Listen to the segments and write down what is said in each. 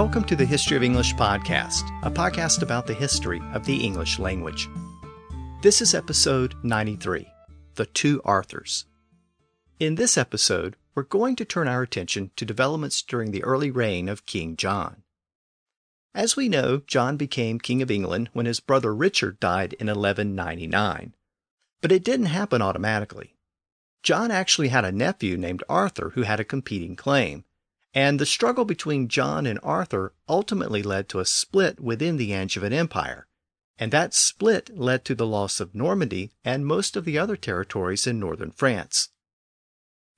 Welcome to the History of English podcast, a podcast about the history of the English language. This is episode 93 The Two Arthurs. In this episode, we're going to turn our attention to developments during the early reign of King John. As we know, John became King of England when his brother Richard died in 1199. But it didn't happen automatically. John actually had a nephew named Arthur who had a competing claim, and the struggle between John and Arthur ultimately led to a split within the Angevin Empire, and that split led to the loss of Normandy and most of the other territories in northern France.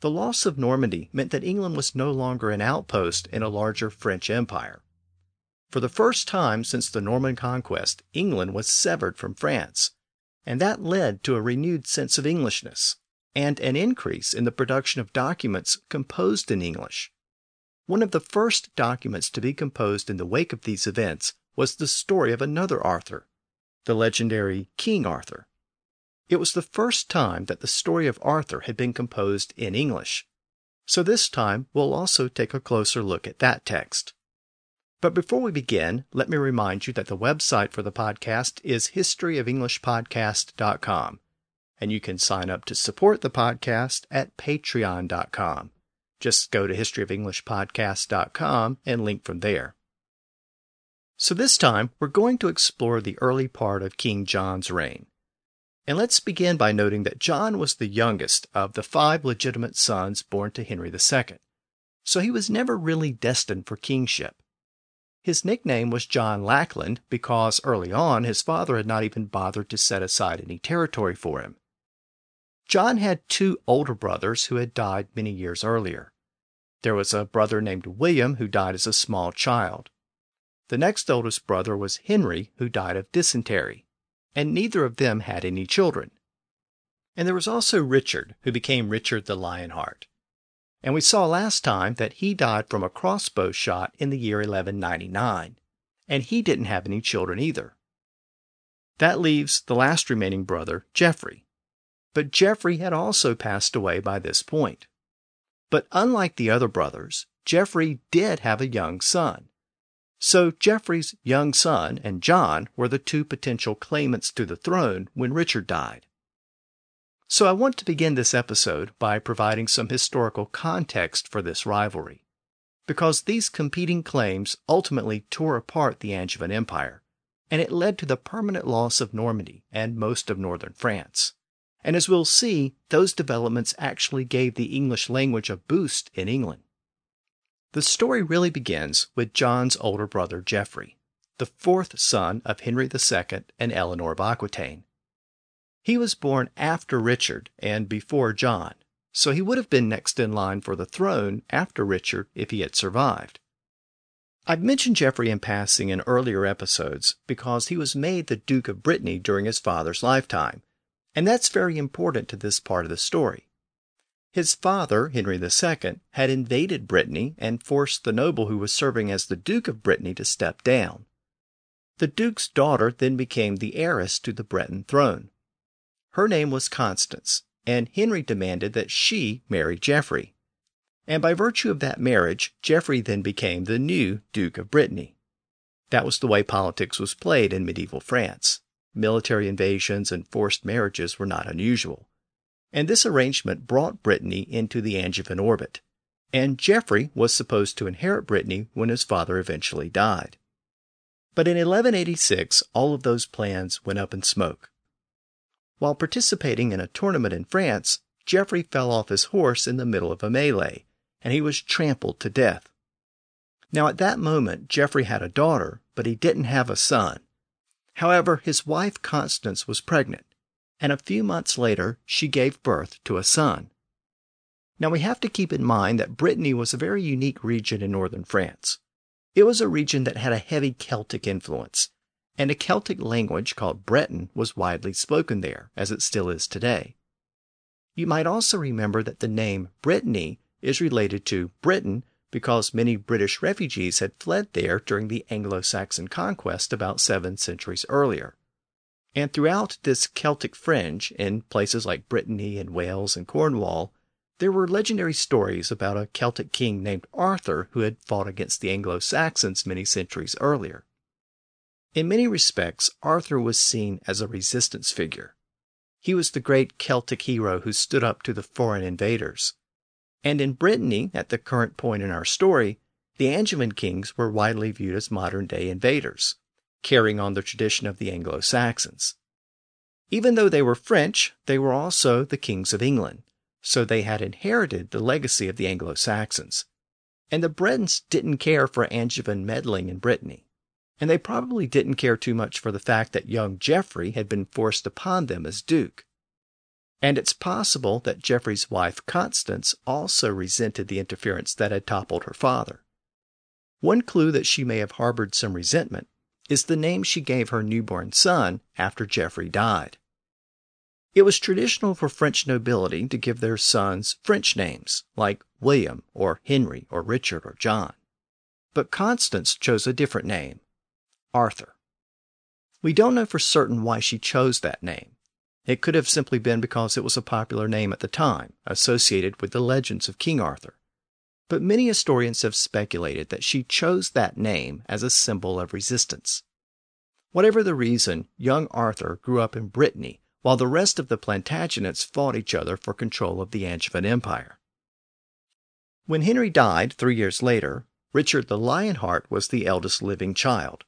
The loss of Normandy meant that England was no longer an outpost in a larger French empire. For the first time since the Norman conquest, England was severed from France, and that led to a renewed sense of Englishness and an increase in the production of documents composed in English. One of the first documents to be composed in the wake of these events was the story of another Arthur, the legendary King Arthur. It was the first time that the story of Arthur had been composed in English. So this time we'll also take a closer look at that text. But before we begin, let me remind you that the website for the podcast is historyofenglishpodcast.com, and you can sign up to support the podcast at patreon.com. Just go to historyofenglishpodcast.com and link from there. So this time, we're going to explore the early part of King John's reign. And let's begin by noting that John was the youngest of the five legitimate sons born to Henry II, so he was never really destined for kingship. His nickname was John Lackland because early on his father had not even bothered to set aside any territory for him. John had two older brothers who had died many years earlier. There was a brother named William who died as a small child. The next oldest brother was Henry, who died of dysentery, and neither of them had any children. And there was also Richard, who became Richard the Lionheart. And we saw last time that he died from a crossbow shot in the year 1199, and he didn't have any children either. That leaves the last remaining brother, Geoffrey. But Geoffrey had also passed away by this point. But unlike the other brothers, Geoffrey did have a young son. So Geoffrey's young son and John were the two potential claimants to the throne when Richard died. So I want to begin this episode by providing some historical context for this rivalry, because these competing claims ultimately tore apart the Angevin Empire, and it led to the permanent loss of Normandy and most of northern France. And as we'll see, those developments actually gave the English language a boost in England. The story really begins with John's older brother Geoffrey, the fourth son of Henry II and Eleanor of Aquitaine. He was born after Richard and before John, so he would have been next in line for the throne after Richard if he had survived. I've mentioned Geoffrey in passing in earlier episodes because he was made the Duke of Brittany during his father's lifetime, and that's very important to this part of the story. His father, Henry II, had invaded Brittany and forced the noble who was serving as the Duke of Brittany to step down. The Duke's daughter then became the heiress to the Breton throne. Her name was Constance, and Henry demanded that she marry Geoffrey. And by virtue of that marriage, Geoffrey then became the new Duke of Brittany. That was the way politics was played in medieval France. Military invasions and forced marriages were not unusual. And this arrangement brought Brittany into the Angevin orbit. And Geoffrey was supposed to inherit Brittany when his father eventually died. But in 1186, all of those plans went up in smoke. While participating in a tournament in France, Geoffrey fell off his horse in the middle of a melee, and he was trampled to death. Now, at that moment, Geoffrey had a daughter, but he didn't have a son. However, his wife Constance was pregnant, and a few months later she gave birth to a son. Now, we have to keep in mind that Brittany was a very unique region in northern France. It was a region that had a heavy Celtic influence, and a Celtic language called Breton was widely spoken there, as it still is today. You might also remember that the name Brittany is related to Britain because many British refugees had fled there during the Anglo Saxon conquest about seven centuries earlier. And throughout this Celtic fringe, in places like Brittany and Wales and Cornwall, There were legendary stories about a Celtic king named Arthur who had fought against the Anglo Saxons many centuries earlier. In many respects, Arthur was seen as a resistance figure. He was the great Celtic hero who stood up to the foreign invaders. And in Brittany, at the current point in our story, the Angevin kings were widely viewed as modern day invaders, carrying on the tradition of the Anglo Saxons. Even though they were French, they were also the kings of England, so they had inherited the legacy of the Anglo Saxons. And the Bretons didn't care for Angevin meddling in Brittany, and they probably didn't care too much for the fact that young Geoffrey had been forced upon them as Duke. And it's possible that Geoffrey's wife Constance also resented the interference that had toppled her father. One clue that she may have harbored some resentment is the name she gave her newborn son after Geoffrey died. It was traditional for French nobility to give their sons French names, like William or Henry or Richard or John. But Constance chose a different name, Arthur. We don't know for certain why she chose that name. It could have simply been because it was a popular name at the time, associated with the legends of King Arthur. But many historians have speculated that she chose that name as a symbol of resistance. Whatever the reason, young Arthur grew up in Brittany while the rest of the Plantagenets fought each other for control of the Angevin Empire. When Henry died three years later, Richard the Lionheart was the eldest living child.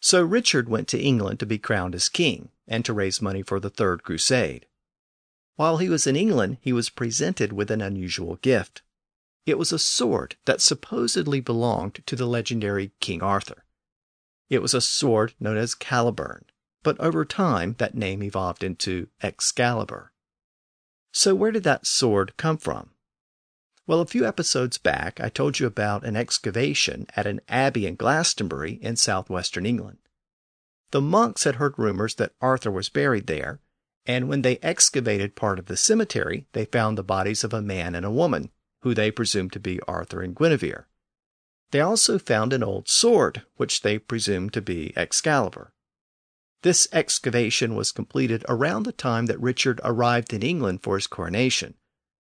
So Richard went to England to be crowned as king and to raise money for the Third Crusade. While he was in England, he was presented with an unusual gift. It was a sword that supposedly belonged to the legendary King Arthur. It was a sword known as Caliburn, but over time that name evolved into Excalibur. So, where did that sword come from? Well, a few episodes back, I told you about an excavation at an abbey in Glastonbury in southwestern England. The monks had heard rumors that Arthur was buried there, and when they excavated part of the cemetery, they found the bodies of a man and a woman, who they presumed to be Arthur and Guinevere. They also found an old sword, which they presumed to be Excalibur. This excavation was completed around the time that Richard arrived in England for his coronation,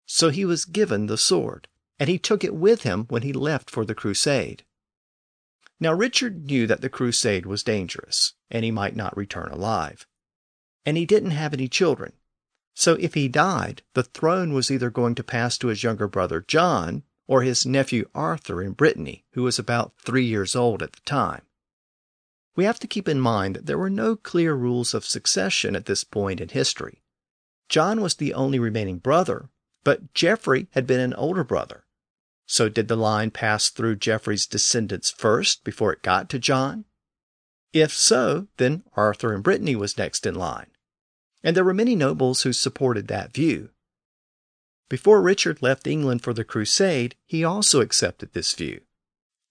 so he was given the sword, and he took it with him when he left for the crusade. Now Richard knew that the crusade was dangerous, and he might not return alive. And he didn't have any children. So if he died, the throne was either going to pass to his younger brother John or his nephew Arthur in Brittany, who was about three years old at the time. We have to keep in mind that there were no clear rules of succession at this point in history. John was the only remaining brother, but Geoffrey had been an older brother. So did the line pass through Geoffrey's descendants first before it got to John? If so, then Arthur in Brittany was next in line. And there were many nobles who supported that view. Before Richard left England for the crusade, he also accepted this view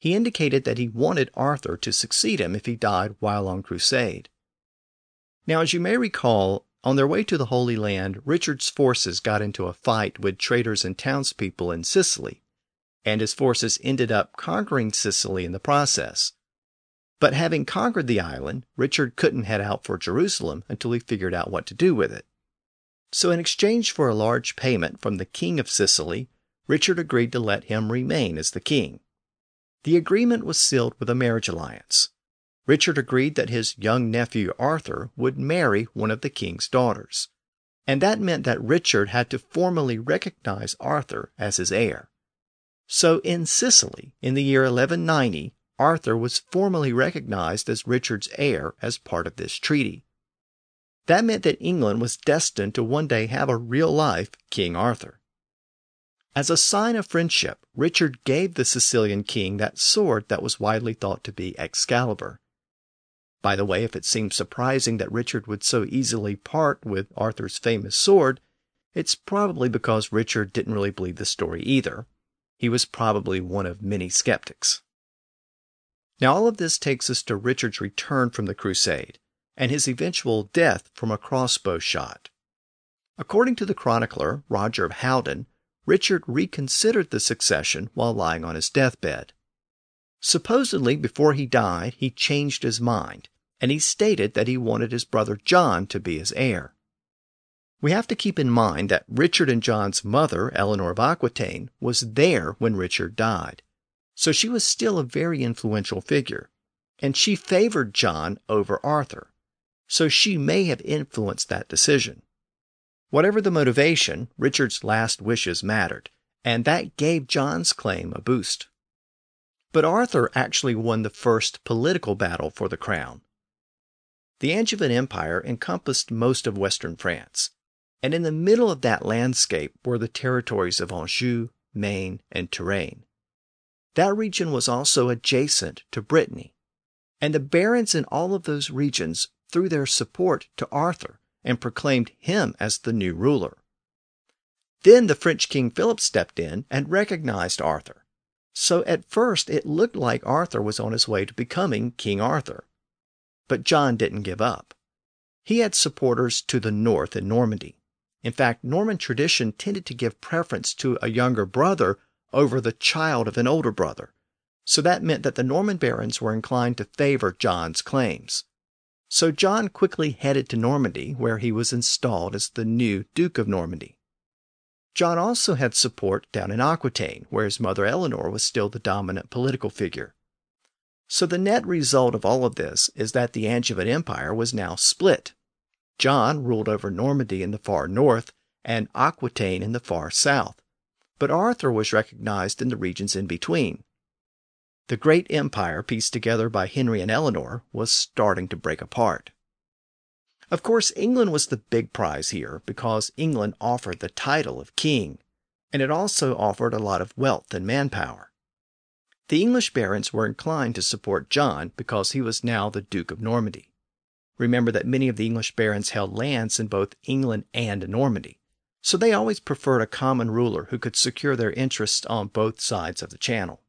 he indicated that he wanted Arthur to succeed him if he died while on crusade. Now, as you may recall, on their way to the Holy Land, Richard's forces got into a fight with traders and townspeople in Sicily, and his forces ended up conquering Sicily in the process. But having conquered the island, Richard couldn't head out for Jerusalem until he figured out what to do with it. So, in exchange for a large payment from the king of Sicily, Richard agreed to let him remain as the king. The agreement was sealed with a marriage alliance. Richard agreed that his young nephew Arthur would marry one of the king's daughters. And that meant that Richard had to formally recognize Arthur as his heir. So in Sicily, in the year 1190, Arthur was formally recognized as Richard's heir as part of this treaty. That meant that England was destined to one day have a real life King Arthur. As a sign of friendship, Richard gave the Sicilian king that sword that was widely thought to be Excalibur. By the way, if it seems surprising that Richard would so easily part with Arthur's famous sword, it's probably because Richard didn't really believe the story either. He was probably one of many skeptics. Now, all of this takes us to Richard's return from the crusade and his eventual death from a crossbow shot. According to the chronicler Roger of Howden, Richard reconsidered the succession while lying on his deathbed. Supposedly, before he died, he changed his mind, and he stated that he wanted his brother John to be his heir. We have to keep in mind that Richard and John's mother, Eleanor of Aquitaine, was there when Richard died. So she was still a very influential figure, and she favored John over Arthur. So she may have influenced that decision. Whatever the motivation, Richard's last wishes mattered, and that gave John's claim a boost. But Arthur actually won the first political battle for the crown. The Angevin Empire encompassed most of western France, and in the middle of that landscape were the territories of Anjou, Maine, and Touraine. That region was also adjacent to Brittany, and the barons in all of those regions threw their support to Arthur and proclaimed him as the new ruler. Then the French King Philip stepped in and recognized Arthur. So at first it looked like Arthur was on his way to becoming King Arthur. But John didn't give up. He had supporters to the north in Normandy, in fact, Norman tradition tended to give preference to a younger brother over the child of an older brother. So that meant that the Norman barons were inclined to favor John's claims. So John quickly headed to Normandy, where he was installed as the new Duke of Normandy. John also had support down in Aquitaine, where his mother Eleanor was still the dominant political figure. So the net result of all of this is that the Angevin Empire was now split John ruled over Normandy in the far north and Aquitaine in the far south, but Arthur was recognized in the regions in between. The great empire pieced together by Henry and Eleanor was starting to break apart. Of course, England was the big prize here because England offered the title of king, and it also offered a lot of wealth and manpower. The English barons were inclined to support John because he was now the Duke of Normandy. Remember that many of the English barons held lands in both England and Normandy, so they always preferred a common ruler who could secure their interests on both sides of the Channel.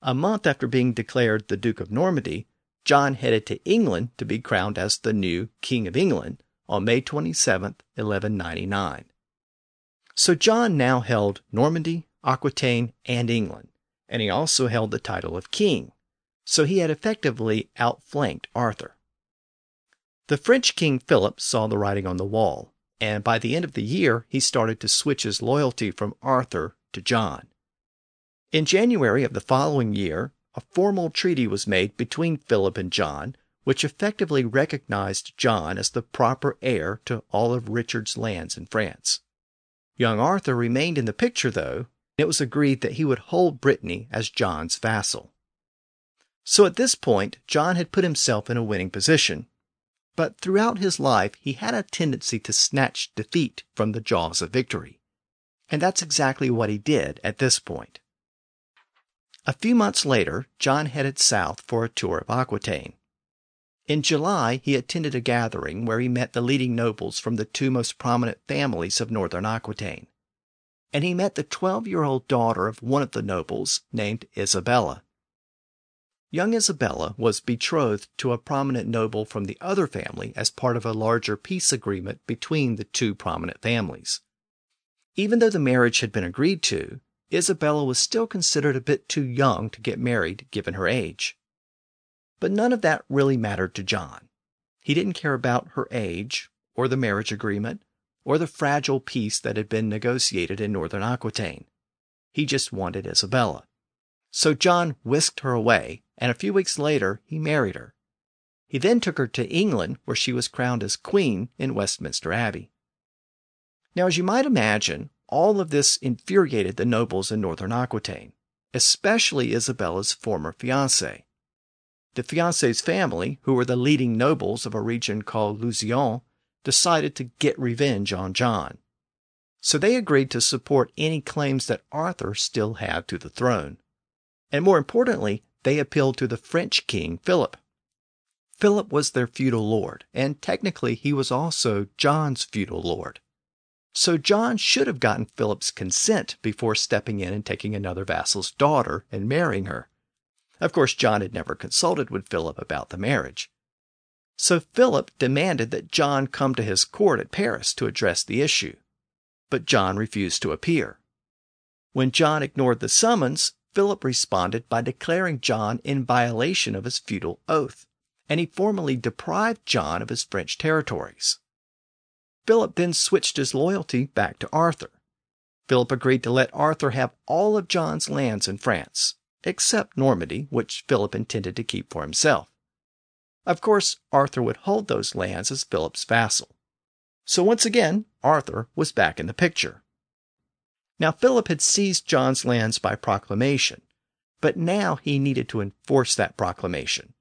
A month after being declared the Duke of Normandy, John headed to England to be crowned as the new King of England on May 27, 1199. So John now held Normandy, Aquitaine, and England, and he also held the title of king. So he had effectively outflanked Arthur. The French King Philip saw the writing on the wall, and by the end of the year he started to switch his loyalty from Arthur to John. In January of the following year, a formal treaty was made between Philip and John, which effectively recognized John as the proper heir to all of Richard's lands in France. Young Arthur remained in the picture, though. It was agreed that he would hold Brittany as John's vassal. So at this point, John had put himself in a winning position, but throughout his life he had a tendency to snatch defeat from the jaws of victory. And that's exactly what he did at this point. A few months later, John headed south for a tour of Aquitaine. In July, he attended a gathering where he met the leading nobles from the two most prominent families of northern Aquitaine. And he met the 12 year old daughter of one of the nobles named Isabella. Young Isabella was betrothed to a prominent noble from the other family as part of a larger peace agreement between the two prominent families. Even though the marriage had been agreed to, Isabella was still considered a bit too young to get married given her age. But none of that really mattered to John. He didn't care about her age, or the marriage agreement, or the fragile peace that had been negotiated in northern Aquitaine. He just wanted Isabella. So John whisked her away, and a few weeks later he married her. He then took her to England, where she was crowned as Queen in Westminster Abbey. Now, as you might imagine, all of this infuriated the nobles in northern Aquitaine, especially Isabella's former fiancé. The fiancé's family, who were the leading nobles of a region called Lusignan, decided to get revenge on John. So they agreed to support any claims that Arthur still had to the throne and more importantly, they appealed to the French king Philip. Philip was their feudal lord, and technically he was also John's feudal lord. So John should have gotten Philip's consent before stepping in and taking another vassal's daughter and marrying her. Of course, John had never consulted with Philip about the marriage. So Philip demanded that John come to his court at Paris to address the issue. But John refused to appear. When John ignored the summons, Philip responded by declaring John in violation of his feudal oath, and he formally deprived John of his French territories. Philip then switched his loyalty back to Arthur. Philip agreed to let Arthur have all of John's lands in France, except Normandy, which Philip intended to keep for himself. Of course, Arthur would hold those lands as Philip's vassal. So once again, Arthur was back in the picture. Now, Philip had seized John's lands by proclamation, but now he needed to enforce that proclamation.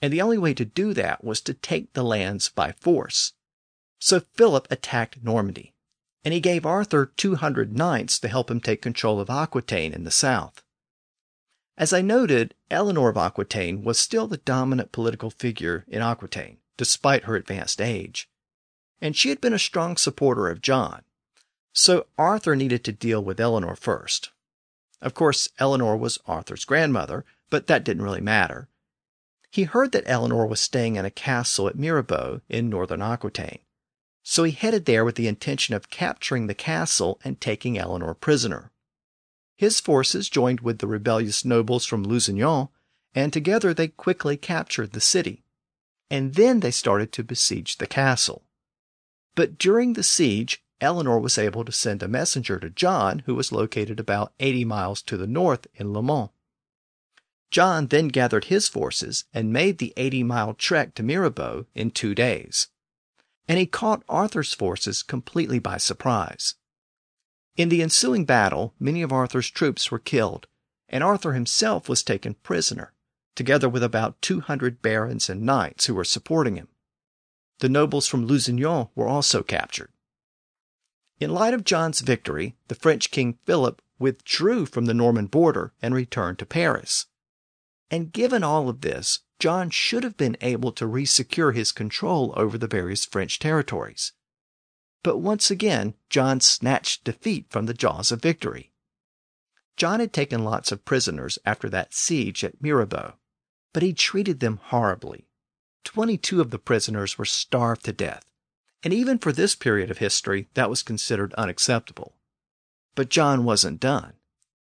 And the only way to do that was to take the lands by force. So Philip attacked Normandy, and he gave Arthur 200 knights to help him take control of Aquitaine in the south. As I noted, Eleanor of Aquitaine was still the dominant political figure in Aquitaine, despite her advanced age. And she had been a strong supporter of John. So Arthur needed to deal with Eleanor first. Of course, Eleanor was Arthur's grandmother, but that didn't really matter. He heard that Eleanor was staying in a castle at Mirebeau in northern Aquitaine. So he headed there with the intention of capturing the castle and taking Eleanor prisoner. His forces joined with the rebellious nobles from Lusignan, and together they quickly captured the city. And then they started to besiege the castle. But during the siege, Eleanor was able to send a messenger to John, who was located about 80 miles to the north in Le Mans. John then gathered his forces and made the 80 mile trek to Mirebeau in two days. And he caught Arthur's forces completely by surprise. In the ensuing battle, many of Arthur's troops were killed, and Arthur himself was taken prisoner, together with about 200 barons and knights who were supporting him. The nobles from Lusignan were also captured. In light of John's victory, the French king Philip withdrew from the Norman border and returned to Paris. And given all of this, John should have been able to resecure his control over the various French territories. But once again, John snatched defeat from the jaws of victory. John had taken lots of prisoners after that siege at Mirebeau, but he treated them horribly. Twenty two of the prisoners were starved to death, and even for this period of history, that was considered unacceptable. But John wasn't done.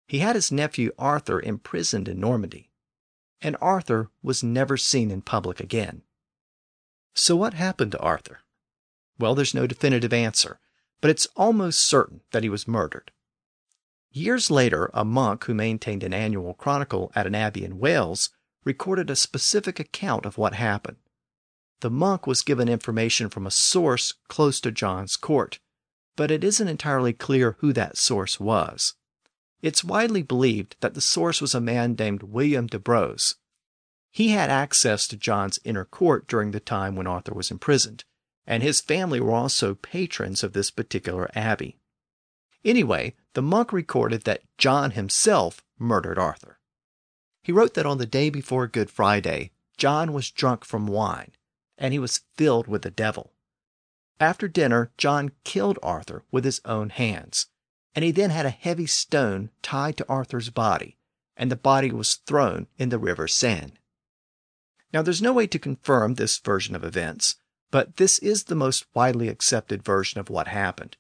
He had his nephew Arthur imprisoned in Normandy, and Arthur was never seen in public again. So, what happened to Arthur? Well, there's no definitive answer, but it's almost certain that he was murdered. Years later, a monk who maintained an annual chronicle at an abbey in Wales recorded a specific account of what happened. The monk was given information from a source close to John's court, but it isn't entirely clear who that source was. It's widely believed that the source was a man named William de Braose. He had access to John's inner court during the time when Arthur was imprisoned, and his family were also patrons of this particular abbey. Anyway, the monk recorded that John himself murdered Arthur. He wrote that on the day before Good Friday, John was drunk from wine and he was filled with the devil. After dinner, John killed Arthur with his own hands, and he then had a heavy stone tied to Arthur's body, and the body was thrown in the river Seine. Now, there's no way to confirm this version of events, but this is the most widely accepted version of what happened.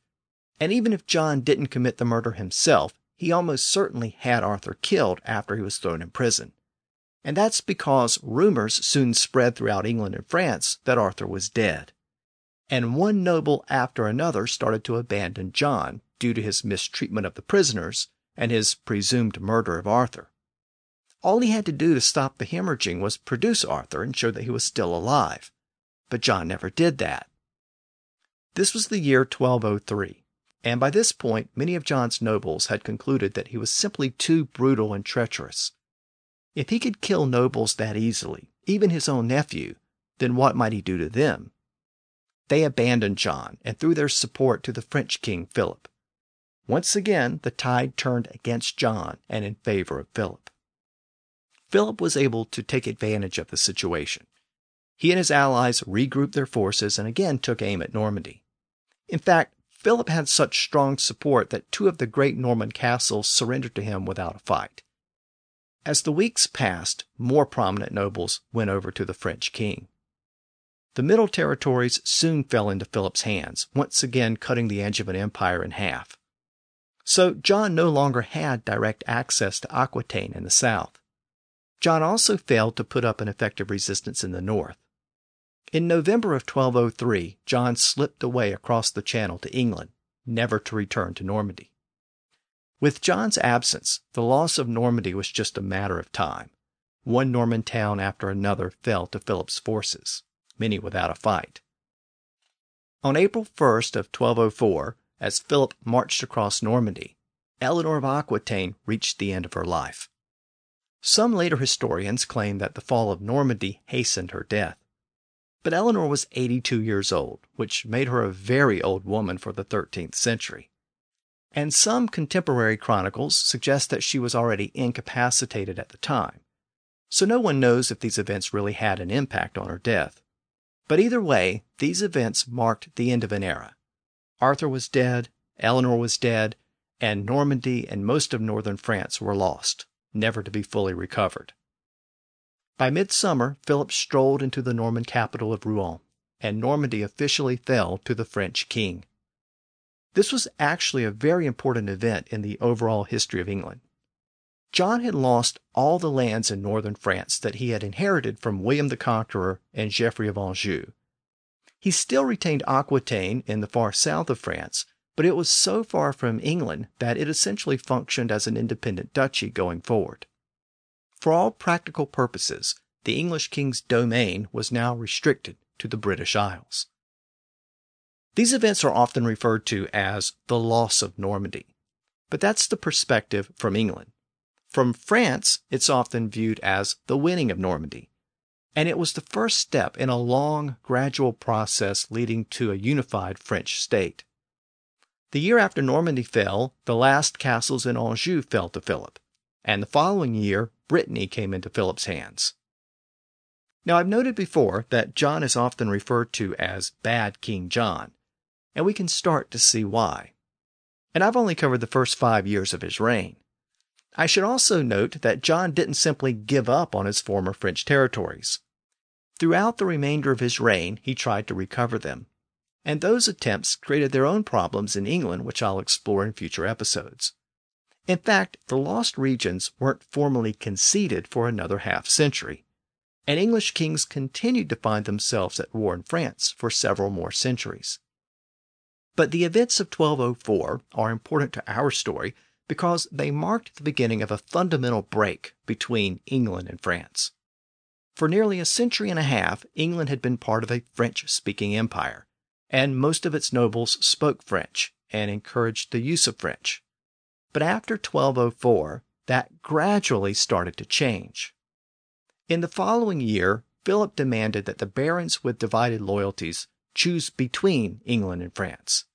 And even if John didn't commit the murder himself, he almost certainly had Arthur killed after he was thrown in prison and that's because rumors soon spread throughout England and France that Arthur was dead. And one noble after another started to abandon John due to his mistreatment of the prisoners and his presumed murder of Arthur. All he had to do to stop the hemorrhaging was produce Arthur and show that he was still alive. But John never did that. This was the year 1203, and by this point many of John's nobles had concluded that he was simply too brutal and treacherous if he could kill nobles that easily, even his own nephew, then what might he do to them? They abandoned John and threw their support to the French king Philip. Once again, the tide turned against John and in favor of Philip. Philip was able to take advantage of the situation. He and his allies regrouped their forces and again took aim at Normandy. In fact, Philip had such strong support that two of the great Norman castles surrendered to him without a fight. As the weeks passed, more prominent nobles went over to the French king. The Middle Territories soon fell into Philip's hands, once again cutting the Angevin empire in half. So John no longer had direct access to Aquitaine in the south. John also failed to put up an effective resistance in the north. In November of 1203, John slipped away across the Channel to England, never to return to Normandy. With John's absence, the loss of Normandy was just a matter of time. One Norman town after another fell to Philip's forces, many without a fight. On April 1st of 1204, as Philip marched across Normandy, Eleanor of Aquitaine reached the end of her life. Some later historians claim that the fall of Normandy hastened her death. But Eleanor was 82 years old, which made her a very old woman for the 13th century. And some contemporary chronicles suggest that she was already incapacitated at the time. So no one knows if these events really had an impact on her death. But either way, these events marked the end of an era. Arthur was dead, Eleanor was dead, and Normandy and most of northern France were lost, never to be fully recovered. By midsummer, Philip strolled into the Norman capital of Rouen, and Normandy officially fell to the French king. This was actually a very important event in the overall history of England. John had lost all the lands in northern France that he had inherited from William the Conqueror and Geoffrey of Anjou. He still retained Aquitaine in the far south of France, but it was so far from England that it essentially functioned as an independent duchy going forward. For all practical purposes, the English king's domain was now restricted to the British Isles. These events are often referred to as the loss of Normandy, but that's the perspective from England. From France, it's often viewed as the winning of Normandy, and it was the first step in a long, gradual process leading to a unified French state. The year after Normandy fell, the last castles in Anjou fell to Philip, and the following year, Brittany came into Philip's hands. Now, I've noted before that John is often referred to as Bad King John, and we can start to see why. And I've only covered the first five years of his reign. I should also note that John didn't simply give up on his former French territories. Throughout the remainder of his reign, he tried to recover them and those attempts created their own problems in England, which I'll explore in future episodes. In fact, the lost regions weren't formally conceded for another half century, and English kings continued to find themselves at war in France for several more centuries. But the events of 1204 are important to our story because they marked the beginning of a fundamental break between England and France. For nearly a century and a half, England had been part of a French speaking empire, and most of its nobles spoke French and encouraged the use of French. But after 1204, that gradually started to change. In the following year, Philip demanded that the barons with divided loyalties choose between England and France.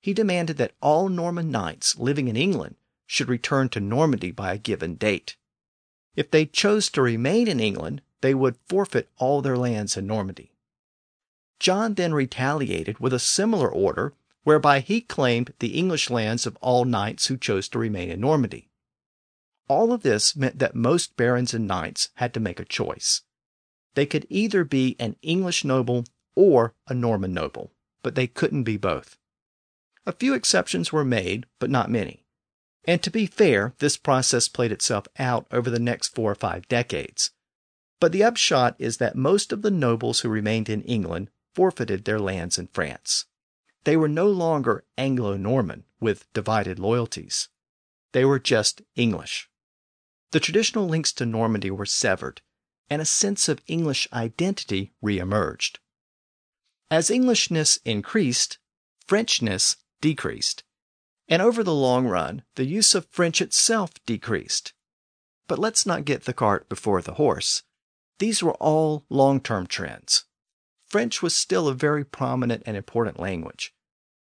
He demanded that all Norman knights living in England should return to Normandy by a given date. If they chose to remain in England, they would forfeit all their lands in Normandy. John then retaliated with a similar order whereby he claimed the English lands of all knights who chose to remain in Normandy. All of this meant that most barons and knights had to make a choice. They could either be an English noble or a Norman noble, but they couldn't be both. A few exceptions were made, but not many. And to be fair, this process played itself out over the next four or five decades. But the upshot is that most of the nobles who remained in England forfeited their lands in France. They were no longer Anglo Norman with divided loyalties. They were just English. The traditional links to Normandy were severed, and a sense of English identity reemerged. As Englishness increased, Frenchness decreased, and over the long run, the use of French itself decreased. But let's not get the cart before the horse. These were all long term trends. French was still a very prominent and important language.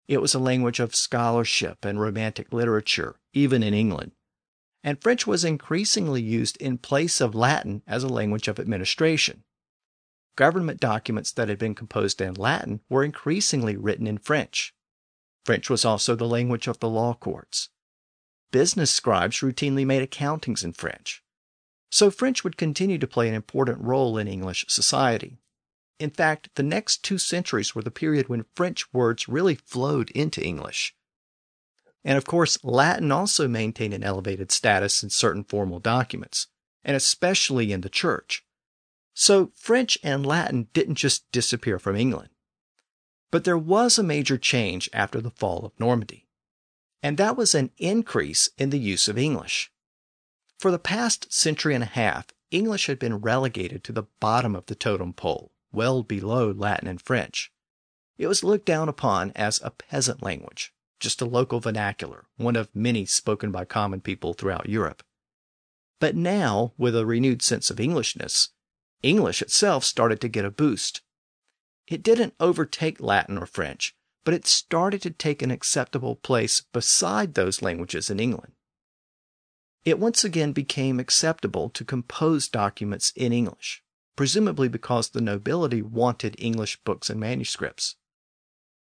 It was a language of scholarship and romantic literature, even in England. And French was increasingly used in place of Latin as a language of administration. Government documents that had been composed in Latin were increasingly written in French. French was also the language of the law courts. Business scribes routinely made accountings in French. So French would continue to play an important role in English society. In fact, the next two centuries were the period when French words really flowed into English. And of course, Latin also maintained an elevated status in certain formal documents, and especially in the church. So French and Latin didn't just disappear from England. But there was a major change after the fall of Normandy, and that was an increase in the use of English. For the past century and a half, English had been relegated to the bottom of the totem pole, well below Latin and French. It was looked down upon as a peasant language, just a local vernacular, one of many spoken by common people throughout Europe. But now, with a renewed sense of Englishness, English itself started to get a boost. It didn't overtake Latin or French, but it started to take an acceptable place beside those languages in England. It once again became acceptable to compose documents in English, presumably because the nobility wanted English books and manuscripts.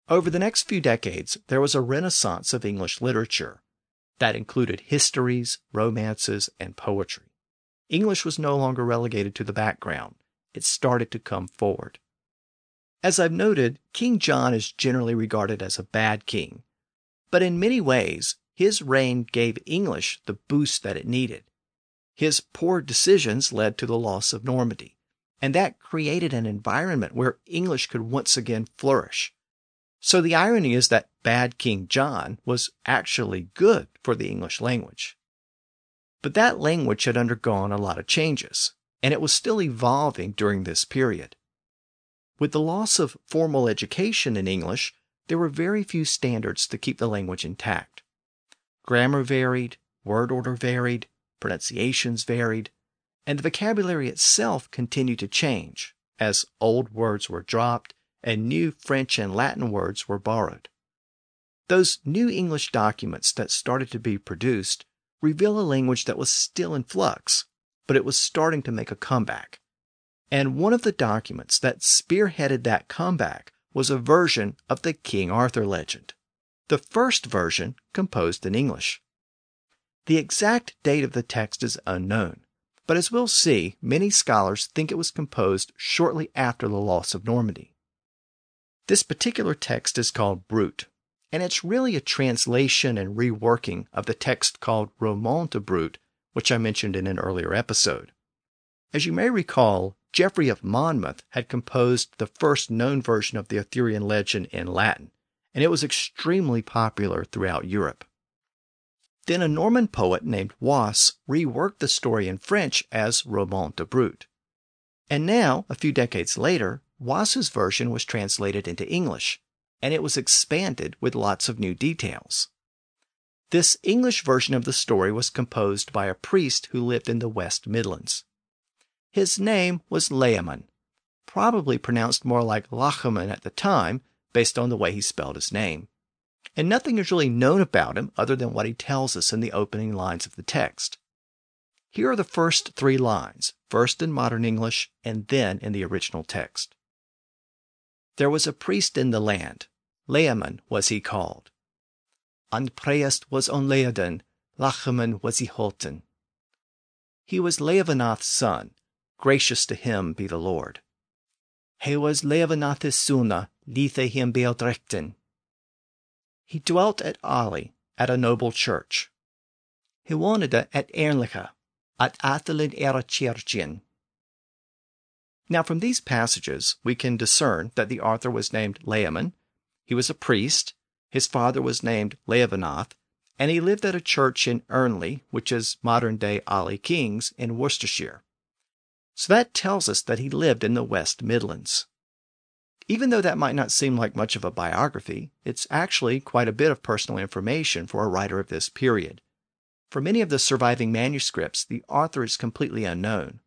Over the next few decades, there was a renaissance of English literature that included histories, romances, and poetry. English was no longer relegated to the background. It started to come forward. As I've noted, King John is generally regarded as a bad king. But in many ways, his reign gave English the boost that it needed. His poor decisions led to the loss of Normandy, and that created an environment where English could once again flourish. So the irony is that bad King John was actually good for the English language. But that language had undergone a lot of changes, and it was still evolving during this period. With the loss of formal education in English, there were very few standards to keep the language intact. Grammar varied, word order varied, pronunciations varied, and the vocabulary itself continued to change as old words were dropped and new French and Latin words were borrowed. Those new English documents that started to be produced reveal a language that was still in flux, but it was starting to make a comeback. And one of the documents that spearheaded that comeback was a version of the King Arthur legend the first version composed in English. The exact date of the text is unknown, but as we'll see, many scholars think it was composed shortly after the loss of Normandy. This particular text is called Brut, and it's really a translation and reworking of the text called Roman de Brut, which I mentioned in an earlier episode. As you may recall, Geoffrey of Monmouth had composed the first known version of the Arthurian legend in Latin, and it was extremely popular throughout Europe. Then a Norman poet named Wace reworked the story in French as Roman de Brut. And now, a few decades later, Wace's version was translated into English, and it was expanded with lots of new details. This English version of the story was composed by a priest who lived in the West Midlands. His name was Layamon, probably pronounced more like Lachaman at the time based on the way he spelled his name. And nothing is really known about him other than what he tells us in the opening lines of the text. Here are the first three lines, first in modern English and then in the original text. There was a priest in the land, Layamon was he called. Anpreast was on Laodan, Lachaman was he holten. He was Leavanath's son, gracious to him be the Lord. He was Leavanath's suna, lithe him bealdrechten. He dwelt at Areley, at a noble church. He woonde at Ernliche, at Athelin era Chirchin. Now, from these passages, we can discern that the author was named Layamon, he was a priest, his father was named Leavanath, and he lived at a church in Ernley, which is modern day Areley Kings in Worcestershire. So that tells us that he lived in the West Midlands. Even though that might not seem like much of a biography, it's actually quite a bit of personal information for a writer of this period. For many of the surviving manuscripts, the author is completely unknown.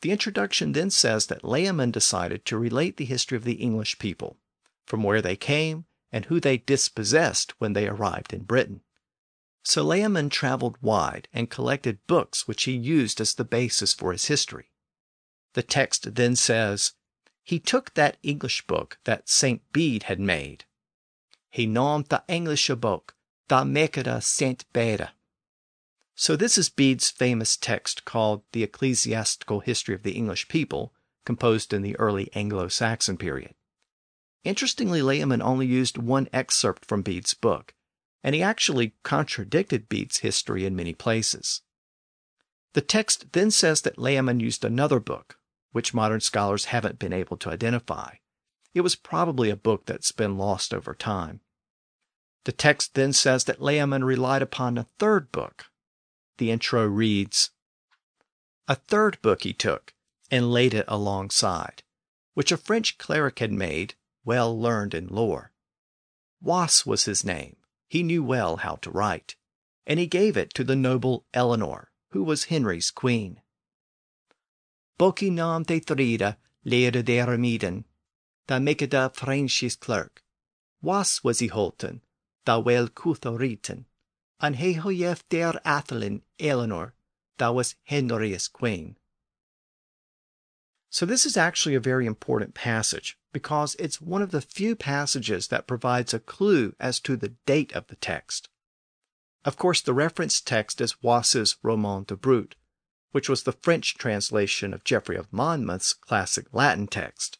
The introduction then says that Layamon decided to relate the history of the English people, from where they came and who they dispossessed when they arrived in Britain. So Layamon traveled wide and collected books which he used as the basis for his history. The text then says, He took that English book that St. Bede had made. He named the English book, the Mekada St. Bede. So this is Bede's famous text called The Ecclesiastical History of the English People, composed in the early Anglo-Saxon period. Interestingly, Layamon only used one excerpt from Bede's book, and he actually contradicted Bede's history in many places. The text then says that Layamon used another book, which modern scholars haven't been able to identify. It was probably a book that's been lost over time. The text then says that Layamon relied upon a third book. The intro reads A third book he took and laid it alongside, which a French cleric had made, well learned in lore. Wace was his name. He knew well how to write, and he gave it to the noble Eleanor, who was Henry's queen. Boki nam te trida, lere der meeden, da make da French's clerk. Was was he holten, da wel kutho riten, an he hoyef der Athelin Eleanor, da was Henry's queen. So this is actually a very important passage because it's one of the few passages that provides a clue as to the date of the text. Of course, the reference text is Wace's Roman de Brut, which was the French translation of Geoffrey of Monmouth's classic Latin text.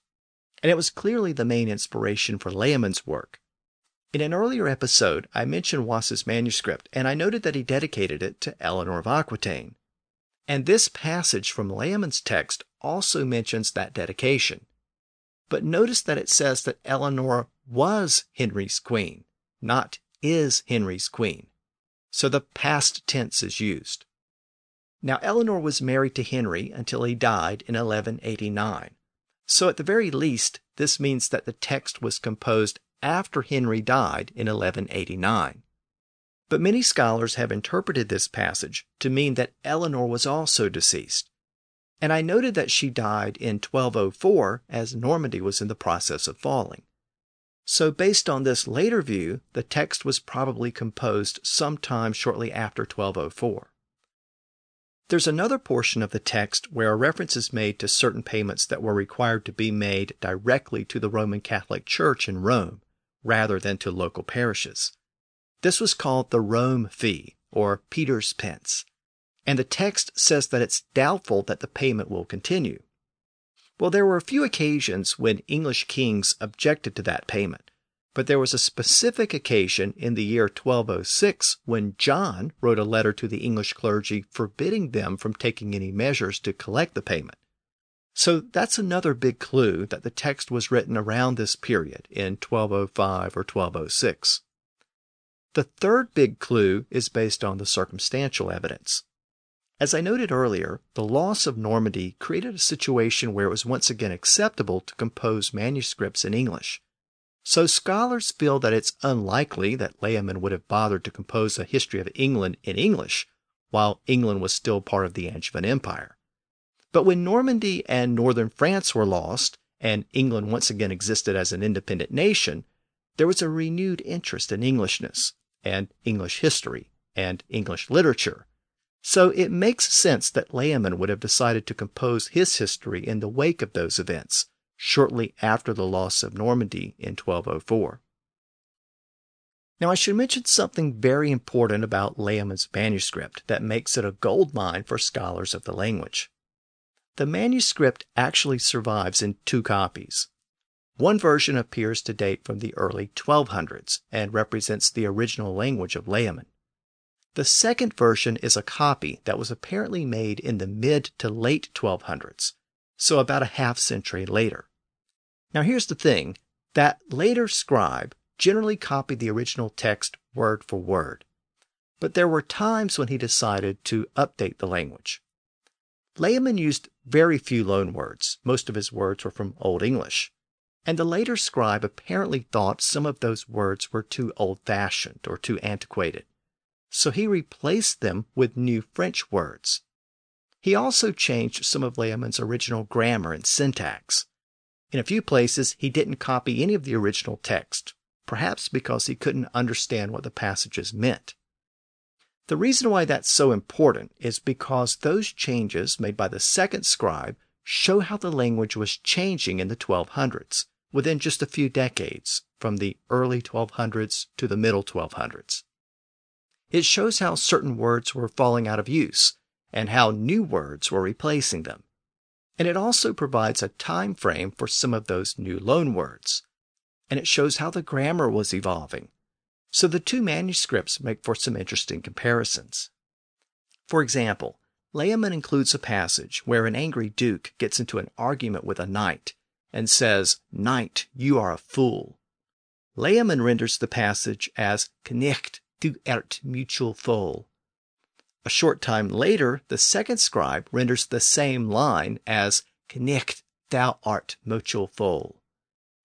And it was clearly the main inspiration for Layamon's work. In an earlier episode, I mentioned Wace's manuscript, and I noted that he dedicated it to Eleanor of Aquitaine. And this passage from Layamon's text also mentions that dedication. But notice that it says that Eleanor was Henry's queen, not is Henry's queen. So the past tense is used. Now, Eleanor was married to Henry until he died in 1189. So, at the very least, this means that the text was composed after Henry died in 1189. But many scholars have interpreted this passage to mean that Eleanor was also deceased. And I noted that she died in 1204 as Normandy was in the process of falling. So, based on this later view, the text was probably composed sometime shortly after 1204. There's another portion of the text where a reference is made to certain payments that were required to be made directly to the Roman Catholic Church in Rome, rather than to local parishes. This was called the Rome fee, or Peter's pence, and the text says that it's doubtful that the payment will continue. Well, there were a few occasions when English kings objected to that payment, but there was a specific occasion in the year 1206 when John wrote a letter to the English clergy forbidding them from taking any measures to collect the payment. So that's another big clue that the text was written around this period in 1205 or 1206. The third big clue is based on the circumstantial evidence. As I noted earlier, the loss of Normandy created a situation where it was once again acceptable to compose manuscripts in English. So scholars feel that it's unlikely that Layamon would have bothered to compose a history of England in English while England was still part of the Angevin Empire. But when Normandy and northern France were lost, and England once again existed as an independent nation, there was a renewed interest in Englishness, and English history and English literature. So it makes sense that Layamon would have decided to compose his history in the wake of those events, shortly after the loss of Normandy in 1204. Now, I should mention something very important about Layamon's manuscript that makes it a gold mine for scholars of the language. The manuscript actually survives in two copies. One version appears to date from the early 1200s and represents the original language of Layamon. The second version is a copy that was apparently made in the mid to late 1200s, so about a half century later. Now here's the thing that later scribe generally copied the original text word for word, but there were times when he decided to update the language. Layamon used very few loan words, Most of his words were from Old English and the later scribe apparently thought some of those words were too old fashioned or too antiquated. So he replaced them with new French words. He also changed some of Layamon's original grammar and syntax. In a few places, he didn't copy any of the original text, perhaps because he couldn't understand what the passages meant. The reason why that's so important is because those changes made by the second scribe show how the language was changing in the 1200s within just a few decades, from the early 1200s to the middle 1200s. It shows how certain words were falling out of use and how new words were replacing them. And it also provides a time frame for some of those new loan words. And it shows how the grammar was evolving. So the two manuscripts make for some interesting comparisons. For example, Layamon includes a passage where an angry duke gets into an argument with a knight and says, Knight, you are a fool. Layamon renders the passage as Knecht, du ert mutual fool. A short time later, the second scribe renders the same line as Knecht, thou art mutual fool.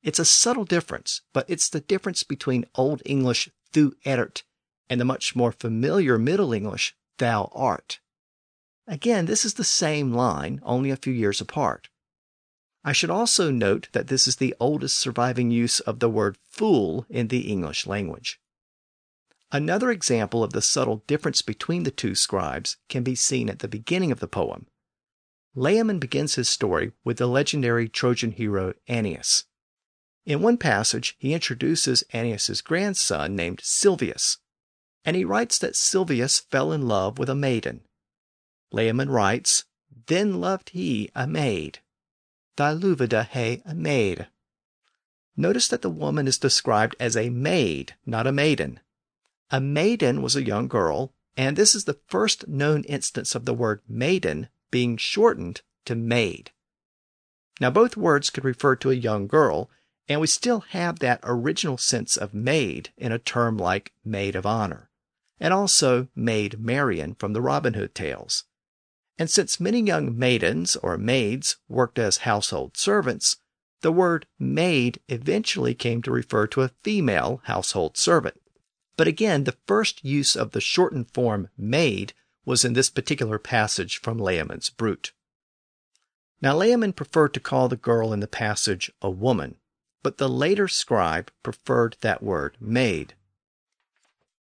It's a subtle difference, but it's the difference between Old English thu ert and the much more familiar Middle English thou art. Again, this is the same line, only a few years apart. I should also note that this is the oldest surviving use of the word fool in the English language. Another example of the subtle difference between the two scribes can be seen at the beginning of the poem. Layamon begins his story with the legendary Trojan hero Aeneas. In one passage, he introduces Aeneas's grandson named Silvius, and he writes that Silvius fell in love with a maiden. Layamon writes, Then loved he a maid. Diluvida he a maid. Notice that the woman is described as a maid, not a maiden. A maiden was a young girl, and this is the first known instance of the word maiden being shortened to maid. Now, both words could refer to a young girl, and we still have that original sense of maid in a term like maid of honor, and also Maid Marian from the Robin Hood tales. And since many young maidens or maids worked as household servants, the word maid eventually came to refer to a female household servant. But again, the first use of the shortened form maid was in this particular passage from Layamon's Brut. Now, Layamon preferred to call the girl in the passage a woman, but the later scribe preferred that word maid.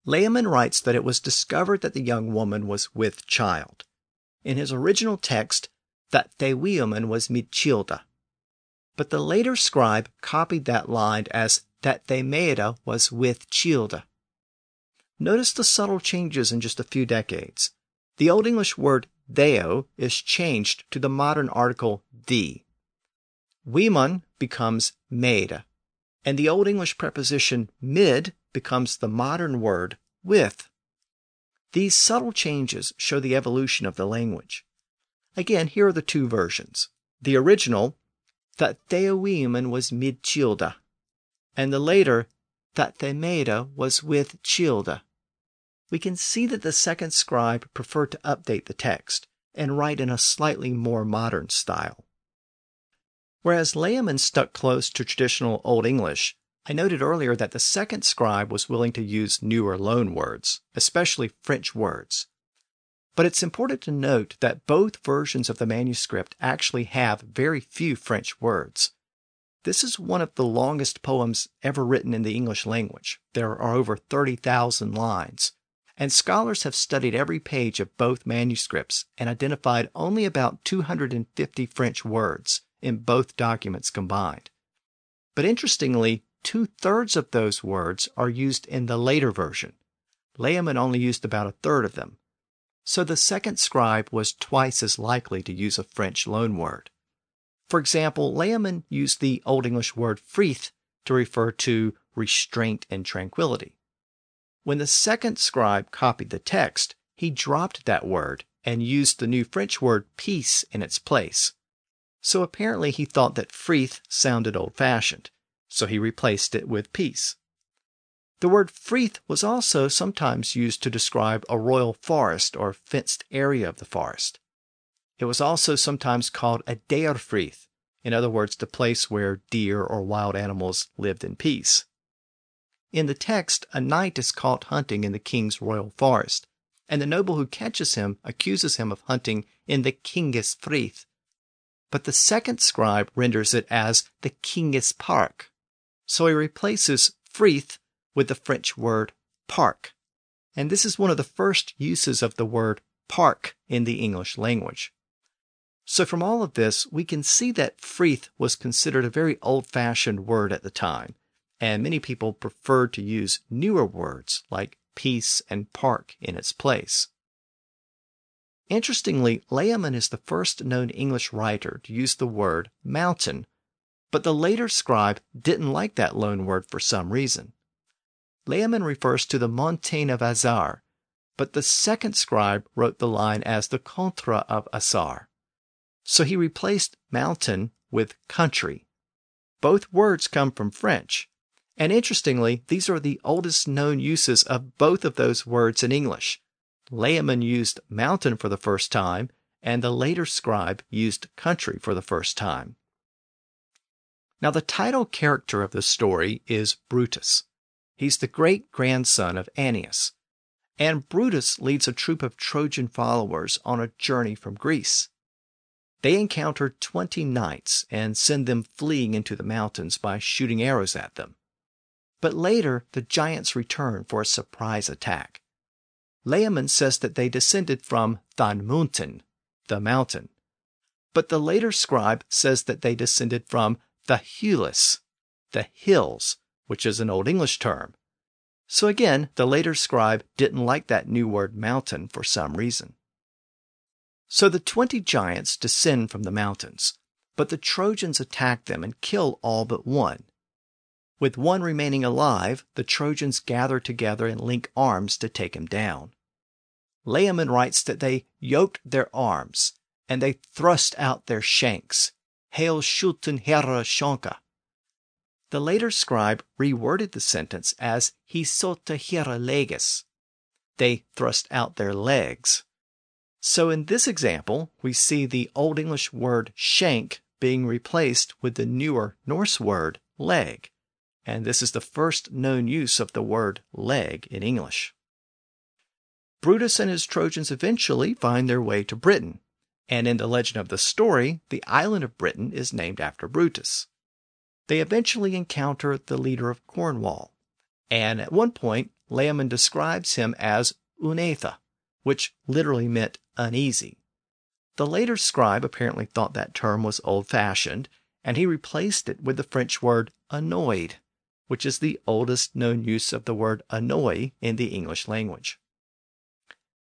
Layamon writes that it was discovered that the young woman was with child. In his original text, that the woman was mit childa. But the later scribe copied that line as that the maida was with childa. Notice the subtle changes in just a few decades. The Old English word theo is changed to the modern article the. Weeman becomes maida, and the Old English preposition mid becomes the modern word with. These subtle changes show the evolution of the language. Again, here are the two versions. The original, that Theoweeman was mid childa, and the later, that Themeda was with childa we can see that the second scribe preferred to update the text and write in a slightly more modern style. Whereas Layamon stuck close to traditional Old English, I noted earlier that the second scribe was willing to use newer loan words, especially French words. But it's important to note that both versions of the manuscript actually have very few French words. This is one of the longest poems ever written in the English language. There are over 30,000 lines, and scholars have studied every page of both manuscripts and identified only about 250 French words in both documents combined. But interestingly, two thirds of those words are used in the later version. Layamon only used about a third of them. So the second scribe was twice as likely to use a French loanword. For example, Layamon used the Old English word frith to refer to restraint and tranquility. When the second scribe copied the text, he dropped that word and used the new French word peace in its place. So apparently he thought that frith sounded old fashioned, so he replaced it with peace. The word frith was also sometimes used to describe a royal forest or fenced area of the forest. It was also sometimes called a deerfrith, in other words, the place where deer or wild animals lived in peace. In the text, a knight is caught hunting in the king's royal forest, and the noble who catches him accuses him of hunting in the king's frith. But the second scribe renders it as the king's park. So he replaces frith with the French word park. And this is one of the first uses of the word park in the English language. So from all of this, we can see that frith was considered a very old fashioned word at the time and many people prefer to use newer words like peace and park in its place. Interestingly, Layamon is the first known English writer to use the word mountain, but the later scribe didn't like that loan word for some reason. Layamon refers to the Montagne of Azar, but the second scribe wrote the line as the contra of Azar. So he replaced mountain with country. Both words come from French. And interestingly, these are the oldest known uses of both of those words in English. Layamon used mountain for the first time, and the later scribe used country for the first time. Now, the title character of the story is Brutus. He's the great grandson of Aeneas. And Brutus leads a troop of Trojan followers on a journey from Greece. They encounter 20 knights and send them fleeing into the mountains by shooting arrows at them. But later, the giants return for a surprise attack. Layamon says that they descended from Thanmunten, the mountain. But the later scribe says that they descended from the Hulis, the hills, which is an Old English term. So again, the later scribe didn't like that new word mountain for some reason. So the twenty giants descend from the mountains, but the Trojans attack them and kill all but one. With one remaining alive, the Trojans gather together and link arms to take him down. Layamon writes that they yoked their arms, and they thrust out their shanks, Hail Schulten Herra Shonka. The later scribe reworded the sentence as He sota Herra Leges. They thrust out their legs. So in this example, we see the Old English word shank being replaced with the newer Norse word leg. And this is the first known use of the word leg in English. Brutus and his Trojans eventually find their way to Britain, and in the legend of the story, the island of Britain is named after Brutus. They eventually encounter the leader of Cornwall, and at one point, Layamon describes him as Unatha, which literally meant uneasy. The later scribe apparently thought that term was old fashioned, and he replaced it with the French word annoyed, which is the oldest known use of the word annoy in the English language.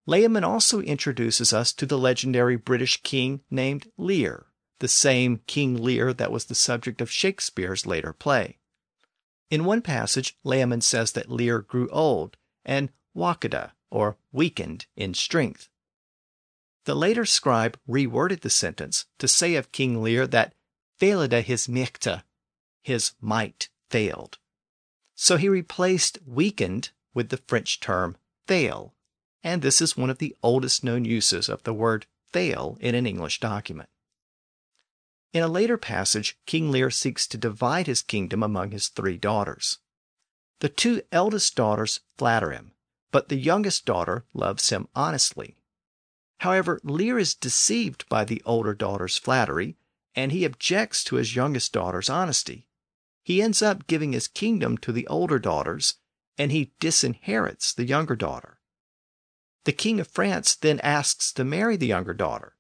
Layamon also introduces us to the legendary British king named Lear, the same King Lear that was the subject of Shakespeare's later play. In one passage, Layamon says that Lear grew old and wakada, or weakened, in strength. The later scribe reworded the sentence to say of King Lear that failida his michta, his might failed. So he replaced weakened with the French term fail, and this is one of the oldest known uses of the word fail in an English document. In a later passage, King Lear seeks to divide his kingdom among his three daughters. The two eldest daughters flatter him, but the youngest daughter loves him honestly. However, Lear is deceived by the older daughter's flattery, and he objects to his youngest daughter's honesty. He ends up giving his kingdom to the older daughters, and he disinherits the younger daughter. The King of France then asks to marry the younger daughter.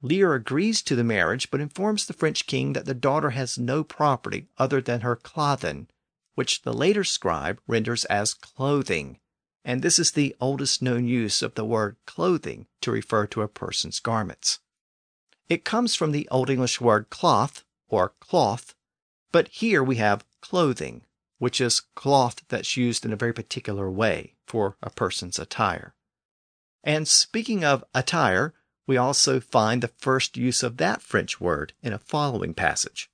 Lear agrees to the marriage, but informs the French king that the daughter has no property other than her clothen, which the later scribe renders as clothing, and this is the oldest known use of the word clothing to refer to a person's garments. It comes from the Old English word cloth or cloth, but here we have clothing, which is cloth that's used in a very particular way for a person's attire. And speaking of attire, we also find the first use of that French word in a following passage.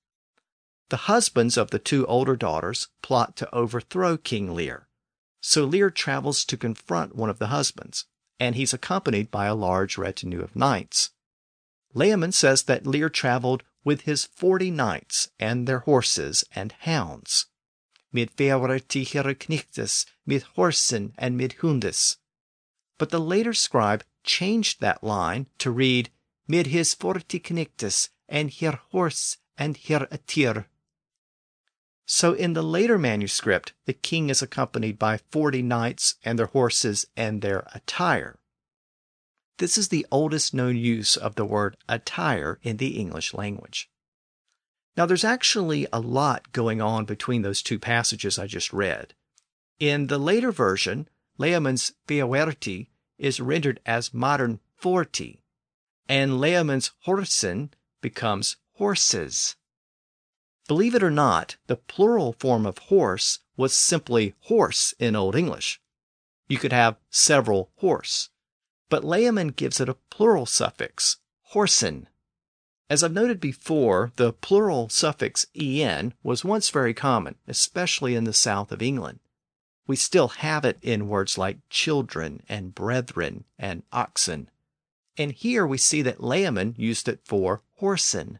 The husbands of the two older daughters plot to overthrow King Lear. So Lear travels to confront one of the husbands, and he's accompanied by a large retinue of knights. Layamon says that Lear traveled with his forty knights and their horses and hounds. Mid feureti herknichtes, mid horsen and mid hundes, but the later scribe changed that line to read Mid his forty knictus and her horse and her attir. So in the later manuscript, the king is accompanied by forty knights and their horses and their attire. This is the oldest known use of the word attire in the English language. Now, there's actually a lot going on between those two passages I just read. In the later version, Layamon's Feoerti is rendered as modern forty, and Layamon's Horsen becomes horses. Believe it or not, the plural form of horse was simply horse in Old English. You could have several horse. But Layamon gives it a plural suffix, horsen. As I've noted before, the plural suffix en was once very common, especially in the south of England. We still have it in words like children and brethren and oxen. And here we see that Layamon used it for horsen.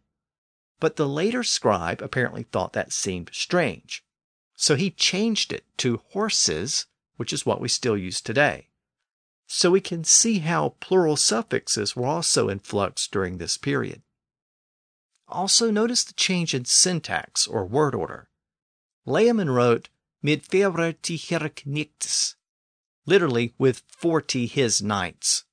But the later scribe apparently thought that seemed strange. So he changed it to horses, which is what we still use today. So we can see how plural suffixes were also in flux during this period. Also, notice the change in syntax or word order. Layamon wrote mit mid febrati herknictis, literally with forty his nights.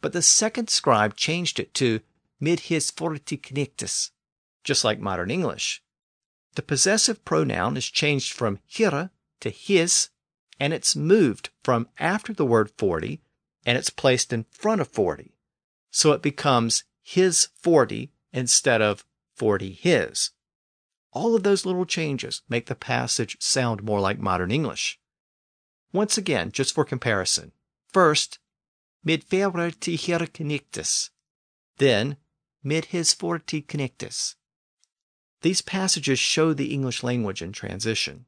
But the second scribe changed it to mit his forty knictis, just like modern English. The possessive pronoun is changed from hira to his, and it's moved from after the word 40 and it's placed in front of 40. So it becomes his 40 instead of 40 his. All of those little changes make the passage sound more like modern English. Once again, just for comparison. First, mid ferrati connectus. Then, mid his forti connectus. These passages show the English language in transition.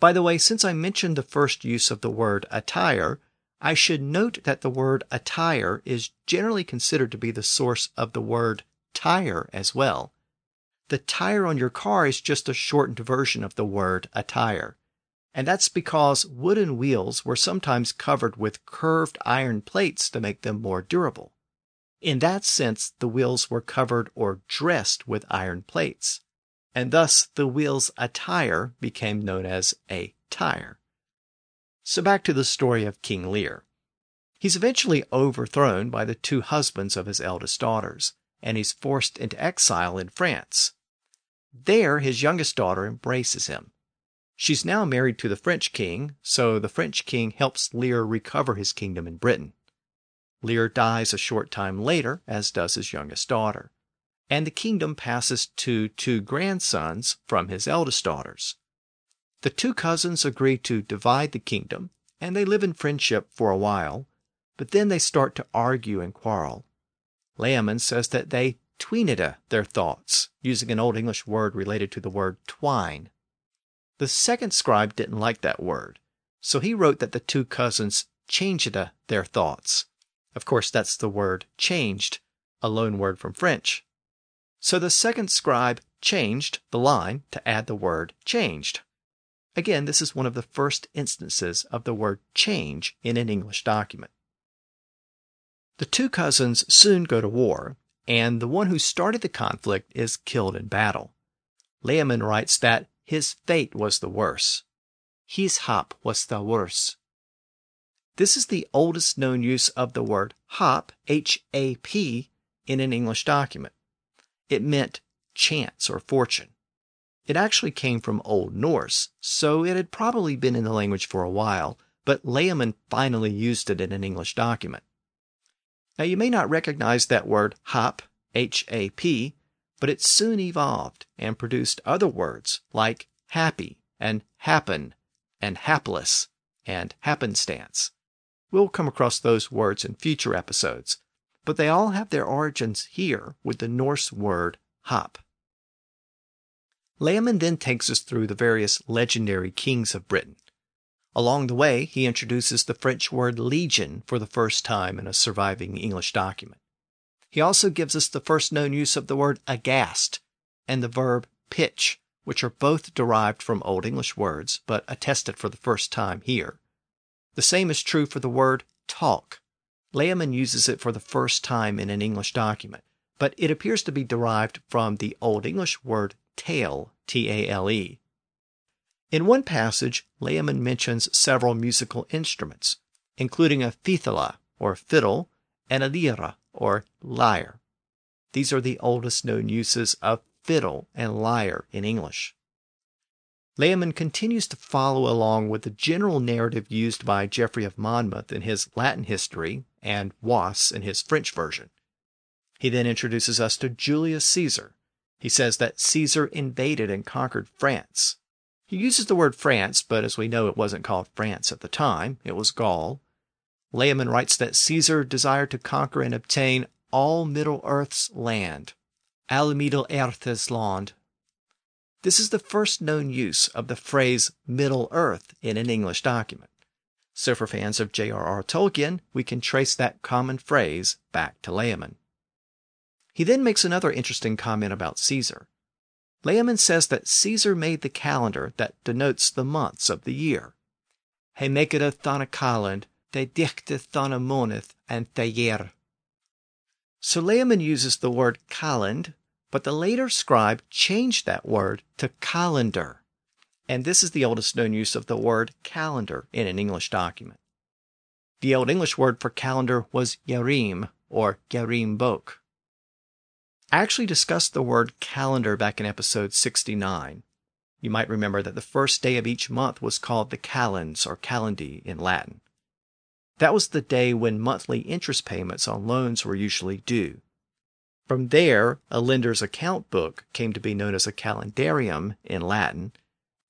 By the way, since I mentioned the first use of the word attire, I should note that the word attire is generally considered to be the source of the word tire as well. The tire on your car is just a shortened version of the word attire. And that's because wooden wheels were sometimes covered with curved iron plates to make them more durable. In that sense, the wheels were covered or dressed with iron plates, and thus the wheel's attire became known as a tire. So back to the story of King Lear. He's eventually overthrown by the two husbands of his eldest daughters, and he's forced into exile in France. There, his youngest daughter embraces him. She's now married to the French king, so the French king helps Lear recover his kingdom in Britain. Lear dies a short time later, as does his youngest daughter, and the kingdom passes to two grandsons from his eldest daughters. The two cousins agree to divide the kingdom, and they live in friendship for a while, but then they start to argue and quarrel. Layamon says that they tweenida their thoughts, using an Old English word related to the word twine. The second scribe didn't like that word, so he wrote that the two cousins changeda their thoughts, of course, that's the word changed, a loan word from French. So the second scribe changed the line to add the word changed. Again, this is one of the first instances of the word change in an English document. The two cousins soon go to war, and the one who started the conflict is killed in battle. Layamon writes that his fate was the worse. His hap was the worse. This is the oldest known use of the word hap, H A P, in an English document. It meant chance or fortune. It actually came from Old Norse, so it had probably been in the language for a while, but Layamon finally used it in an English document. Now you may not recognize that word hap, H A P, but it soon evolved and produced other words like happy and happen and hapless and happenstance. We'll come across those words in future episodes, but they all have their origins here with the Norse word hop. Layamon then takes us through the various legendary kings of Britain. Along the way, he introduces the French word legion for the first time in a surviving English document. He also gives us the first known use of the word aghast and the verb pitch, which are both derived from Old English words, but attested for the first time here. The same is true for the word talk. Layamon uses it for the first time in an English document, but it appears to be derived from the Old English word tale, T A L E. In one passage, Layamon mentions several musical instruments, including a fithela, or fiddle, and a lyra, or lyre. These are the oldest known uses of fiddle and lyre in English. Layamon continues to follow along with the general narrative used by Geoffrey of Monmouth in his Latin history and Wace in his French version. He then introduces us to Julius Caesar. He says that Caesar invaded and conquered France. He uses the word France, but as we know, it wasn't called France at the time, it was Gaul. Layamon writes that Caesar desired to conquer and obtain all Middle Earth's land. All Middle Earth's land. This is the first known use of the phrase Middle Earth in an English document. So, for fans of J.R.R. Tolkien, we can trace that common phrase back to Layamon. He then makes another interesting comment about Caesar. Layamon says that Caesar made the calendar that denotes the months of the year. He maketh a thana calend, de dichteth thana moneth, and year. So Layamon uses the word calend, but the later scribe changed that word to calendar and this is the oldest known use of the word calendar in an English document. The Old English word for calendar was yarim or yarim bok. I actually discussed the word calendar back in episode 69. You might remember that the first day of each month was called the calends or calendy in Latin. That was the day when monthly interest payments on loans were usually due. From there, a lender's account book came to be known as a calendarium in Latin,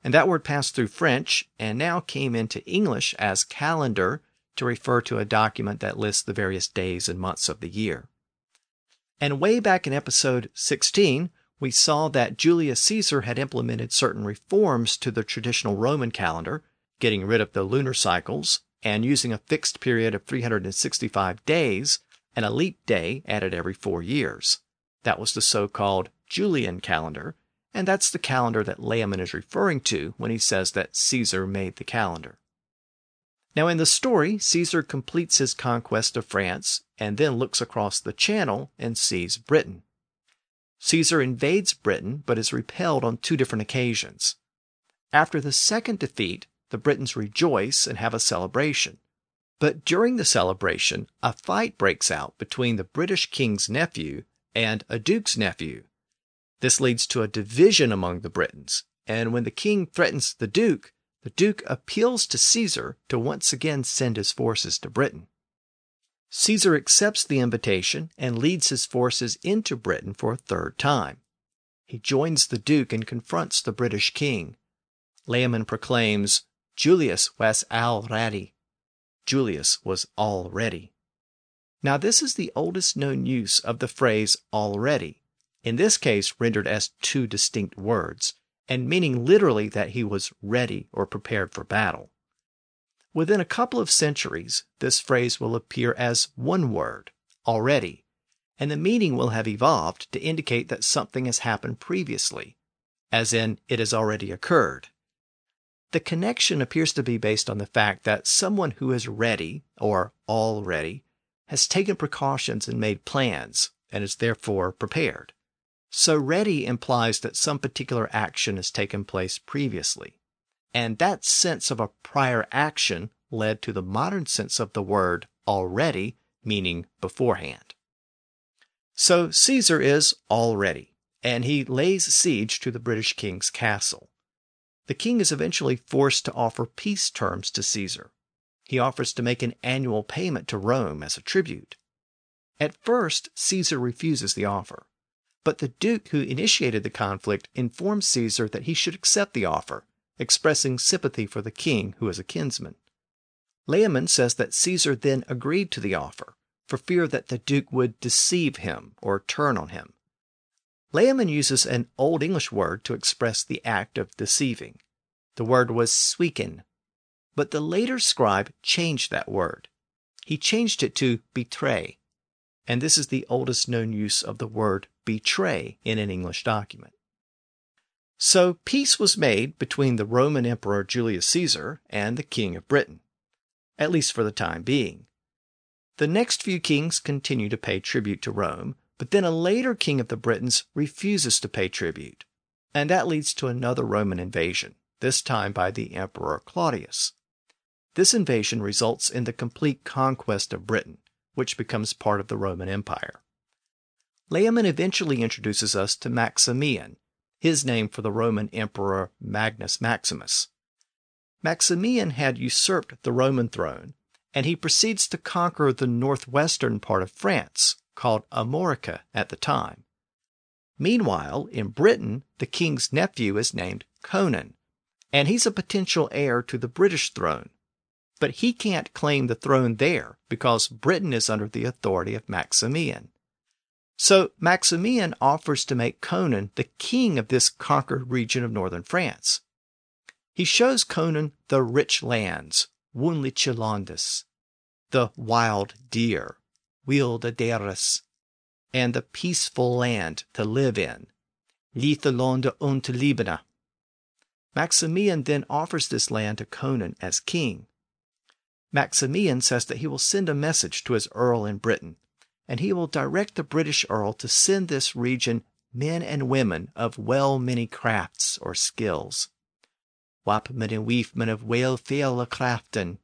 and that word passed through French and now came into English as calendar to refer to a document that lists the various days and months of the year. And way back in episode 16, we saw that Julius Caesar had implemented certain reforms to the traditional Roman calendar, getting rid of the lunar cycles and using a fixed period of 365 days and a leap day added every four years. That was the so called Julian calendar, and that's the calendar that Layamon is referring to when he says that Caesar made the calendar. Now, in the story, Caesar completes his conquest of France and then looks across the channel and sees Britain. Caesar invades Britain but is repelled on two different occasions. After the second defeat, the Britons rejoice and have a celebration. But during the celebration, a fight breaks out between the British king's nephew and a duke's nephew, this leads to a division among the Britons, and when the king threatens the duke, the duke appeals to Caesar to once again send his forces to Britain. Caesar accepts the invitation and leads his forces into Britain for a third time. He joins the duke and confronts the British king. Layamon proclaims, Julius was al ready. Julius was all ready. Now, this is the oldest known use of the phrase already, in this case rendered as two distinct words, and meaning literally that he was ready or prepared for battle. Within a couple of centuries, this phrase will appear as one word, already, and the meaning will have evolved to indicate that something has happened previously, as in, it has already occurred. The connection appears to be based on the fact that someone who is ready, or already, has taken precautions and made plans, and is therefore prepared. So ready implies that some particular action has taken place previously. And that sense of a prior action led to the modern sense of the word already, meaning beforehand. So Caesar is already, and he lays siege to the British king's castle. The king is eventually forced to offer peace terms to Caesar. He offers to make an annual payment to Rome as a tribute. At first, Caesar refuses the offer. But the Duke who initiated the conflict informs Caesar that he should accept the offer, expressing sympathy for the king who is a kinsman. Layamon says that Caesar then agreed to the offer, for fear that the Duke would deceive him or turn on him. Layamon uses an Old English word to express the act of deceiving. The word was sweeken, but the later scribe changed that word. He changed it to betray, and this is the oldest known use of the word betray in an English document. So peace was made between the Roman Emperor Julius Caesar and the King of Britain, at least for the time being. The next few kings continue to pay tribute to Rome, but then a later king of the Britons refuses to pay tribute, and that leads to another Roman invasion, this time by the Emperor Claudius. This invasion results in the complete conquest of Britain, which becomes part of the Roman Empire. Layamon eventually introduces us to Maximian, his name for the Roman Emperor Magnus Maximus. Maximian had usurped the Roman throne, and he proceeds to conquer the northwestern part of France, called Armorica at the time. Meanwhile, in Britain, the king's nephew is named Conan, and he's a potential heir to the British throne. But he can't claim the throne there because Britain is under the authority of Maximian. So Maximian offers to make Conan the king of this conquered region of northern France. He shows Conan the rich lands, wunlicelandis, the wild deer, Wilde Deeres, and a peaceful land to live in, Lithelonde und Libene. Maximian then offers this land to Conan as king. Maximian says that he will send a message to his earl in Britain and he will direct the British Earl to send this region men and women of well many crafts or skills. Wapmen and weefmen of well fele craften.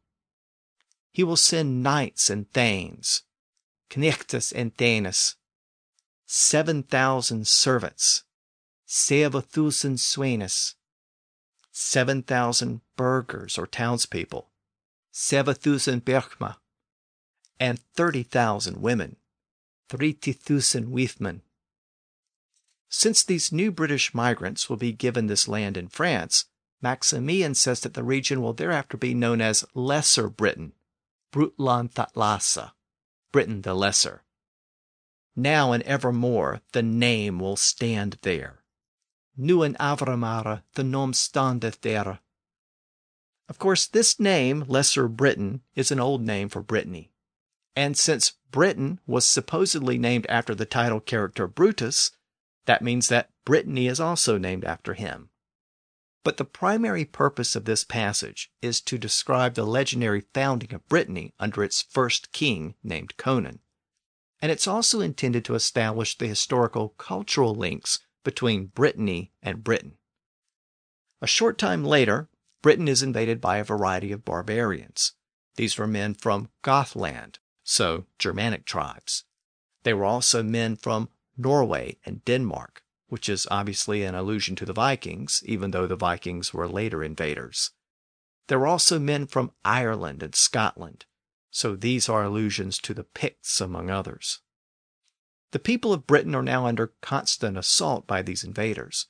He will send knights and thanes, knechtes and seven thousand servants, sevathusen swaines, seven thousand burghers or townspeople, sevathusen berchma, and thirty thousand women. 30,000 Weefmen. Since these new British migrants will be given this land in France, Maximian says that the region will thereafter be known as Lesser Britain, Brutland Thatlasa, Britain the Lesser. Now and evermore the name will stand there. Nu en Avramara the nom standeth there. Of course, this name, Lesser Britain, is an old name for Brittany. And since Britain was supposedly named after the title character Brutus, that means that Brittany is also named after him. But the primary purpose of this passage is to describe the legendary founding of Brittany under its first king named Conan. And it's also intended to establish the historical cultural links between Brittany and Britain. A short time later, Britain is invaded by a variety of barbarians. These were men from Gothland, so Germanic tribes. They were also men from Norway and Denmark, which is obviously an allusion to the Vikings, even though the Vikings were later invaders. There were also men from Ireland and Scotland, so these are allusions to the Picts, among others. The people of Britain are now under constant assault by these invaders,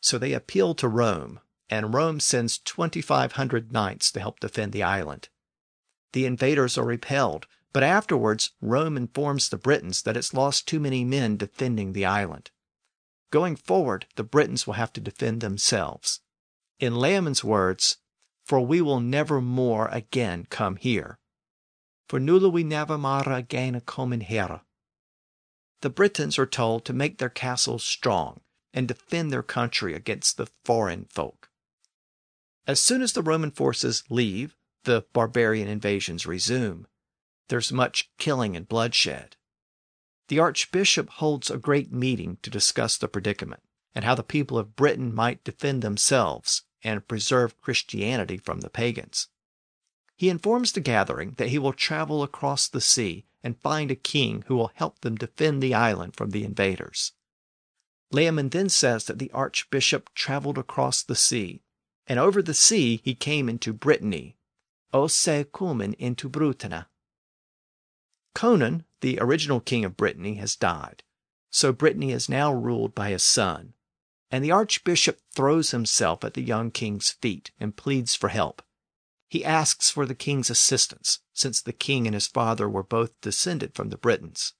so they appeal to Rome, and Rome sends 2,500 knights to help defend the island. The invaders are repelled, but afterwards, Rome informs the Britons that it's lost too many men defending the island. Going forward, the Britons will have to defend themselves. In Layamon's words, for we will never more again come here. For nulla we never mara again komen here. The Britons are told to make their castles strong and defend their country against the foreign folk. As soon as the Roman forces leave, the barbarian invasions resume there's much killing and bloodshed. The Archbishop holds a great meeting to discuss the predicament and how the people of Britain might defend themselves and preserve Christianity from the pagans. He informs the gathering that he will travel across the sea and find a king who will help them defend the island from the invaders. Layamon then says that the archbishop traveled across the sea, and over the sea he came into Brittany, Ose cumen into Brutana. Conan, the original king of Brittany, has died, so Brittany is now ruled by his son. And the archbishop throws himself at the young king's feet and pleads for help. He asks for the king's assistance, since the king and his father were both descended from the Britons.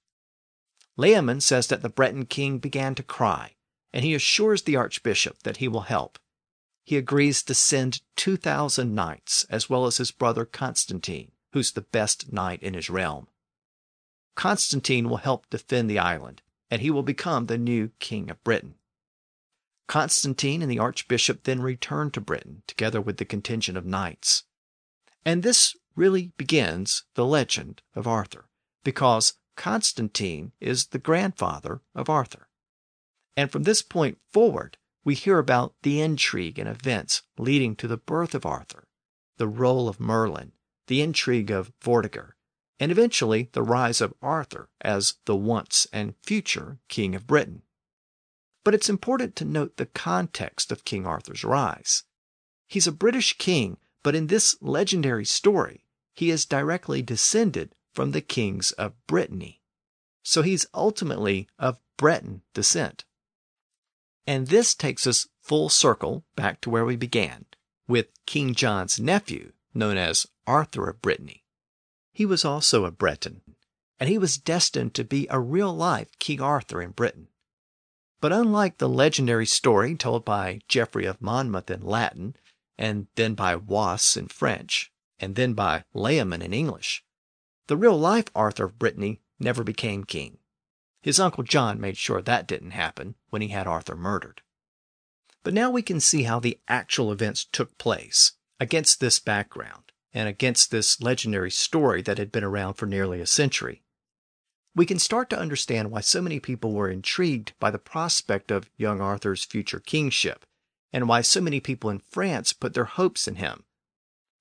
Layamon says that the Breton king began to cry, and he assures the archbishop that he will help. He agrees to send 2,000 knights, as well as his brother Constantine, who's the best knight in his realm. Constantine will help defend the island, and he will become the new king of Britain. Constantine and the archbishop then return to Britain together with the contingent of knights. And this really begins the legend of Arthur, because Constantine is the grandfather of Arthur. And from this point forward, we hear about the intrigue and events leading to the birth of Arthur, the role of Merlin, the intrigue of Vortigern, and eventually the rise of Arthur as the once and future King of Britain. But it's important to note the context of King Arthur's rise. He's a British king, but in this legendary story, he is directly descended from the kings of Brittany. So he's ultimately of Breton descent. And this takes us full circle back to where we began, with King John's nephew, known as Arthur of Brittany. He was also a Breton, and he was destined to be a real life King Arthur in Britain. But unlike the legendary story told by Geoffrey of Monmouth in Latin, and then by Wace in French, and then by Layamon in English, the real life Arthur of Brittany never became king. His uncle John made sure that didn't happen when he had Arthur murdered. But now we can see how the actual events took place against this background and against this legendary story that had been around for nearly a century. We can start to understand why so many people were intrigued by the prospect of young Arthur's future kingship, and why so many people in France put their hopes in him.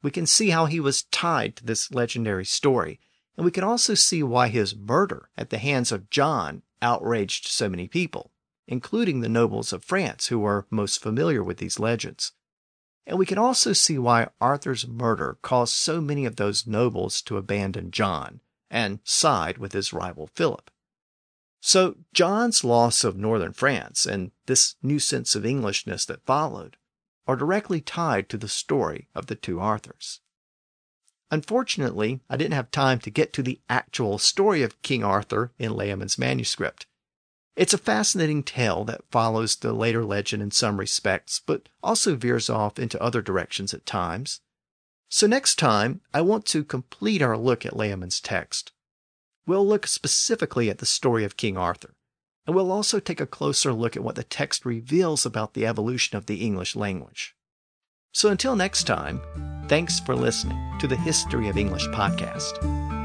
We can see how he was tied to this legendary story, and we can also see why his murder at the hands of John outraged so many people including the nobles of France who were most familiar with these legends. And we can also see why Arthur's murder caused so many of those nobles to abandon John and side with his rival Philip. So, John's loss of northern France and this new sense of Englishness that followed are directly tied to the story of the two Arthurs. Unfortunately, I didn't have time to get to the actual story of King Arthur in Layamon's manuscript, it's a fascinating tale that follows the later legend in some respects, but also veers off into other directions at times. So next time, I want to complete our look at Layamon's text. We'll look specifically at the story of King Arthur, and we'll also take a closer look at what the text reveals about the evolution of the English language. So until next time, thanks for listening to the History of English podcast.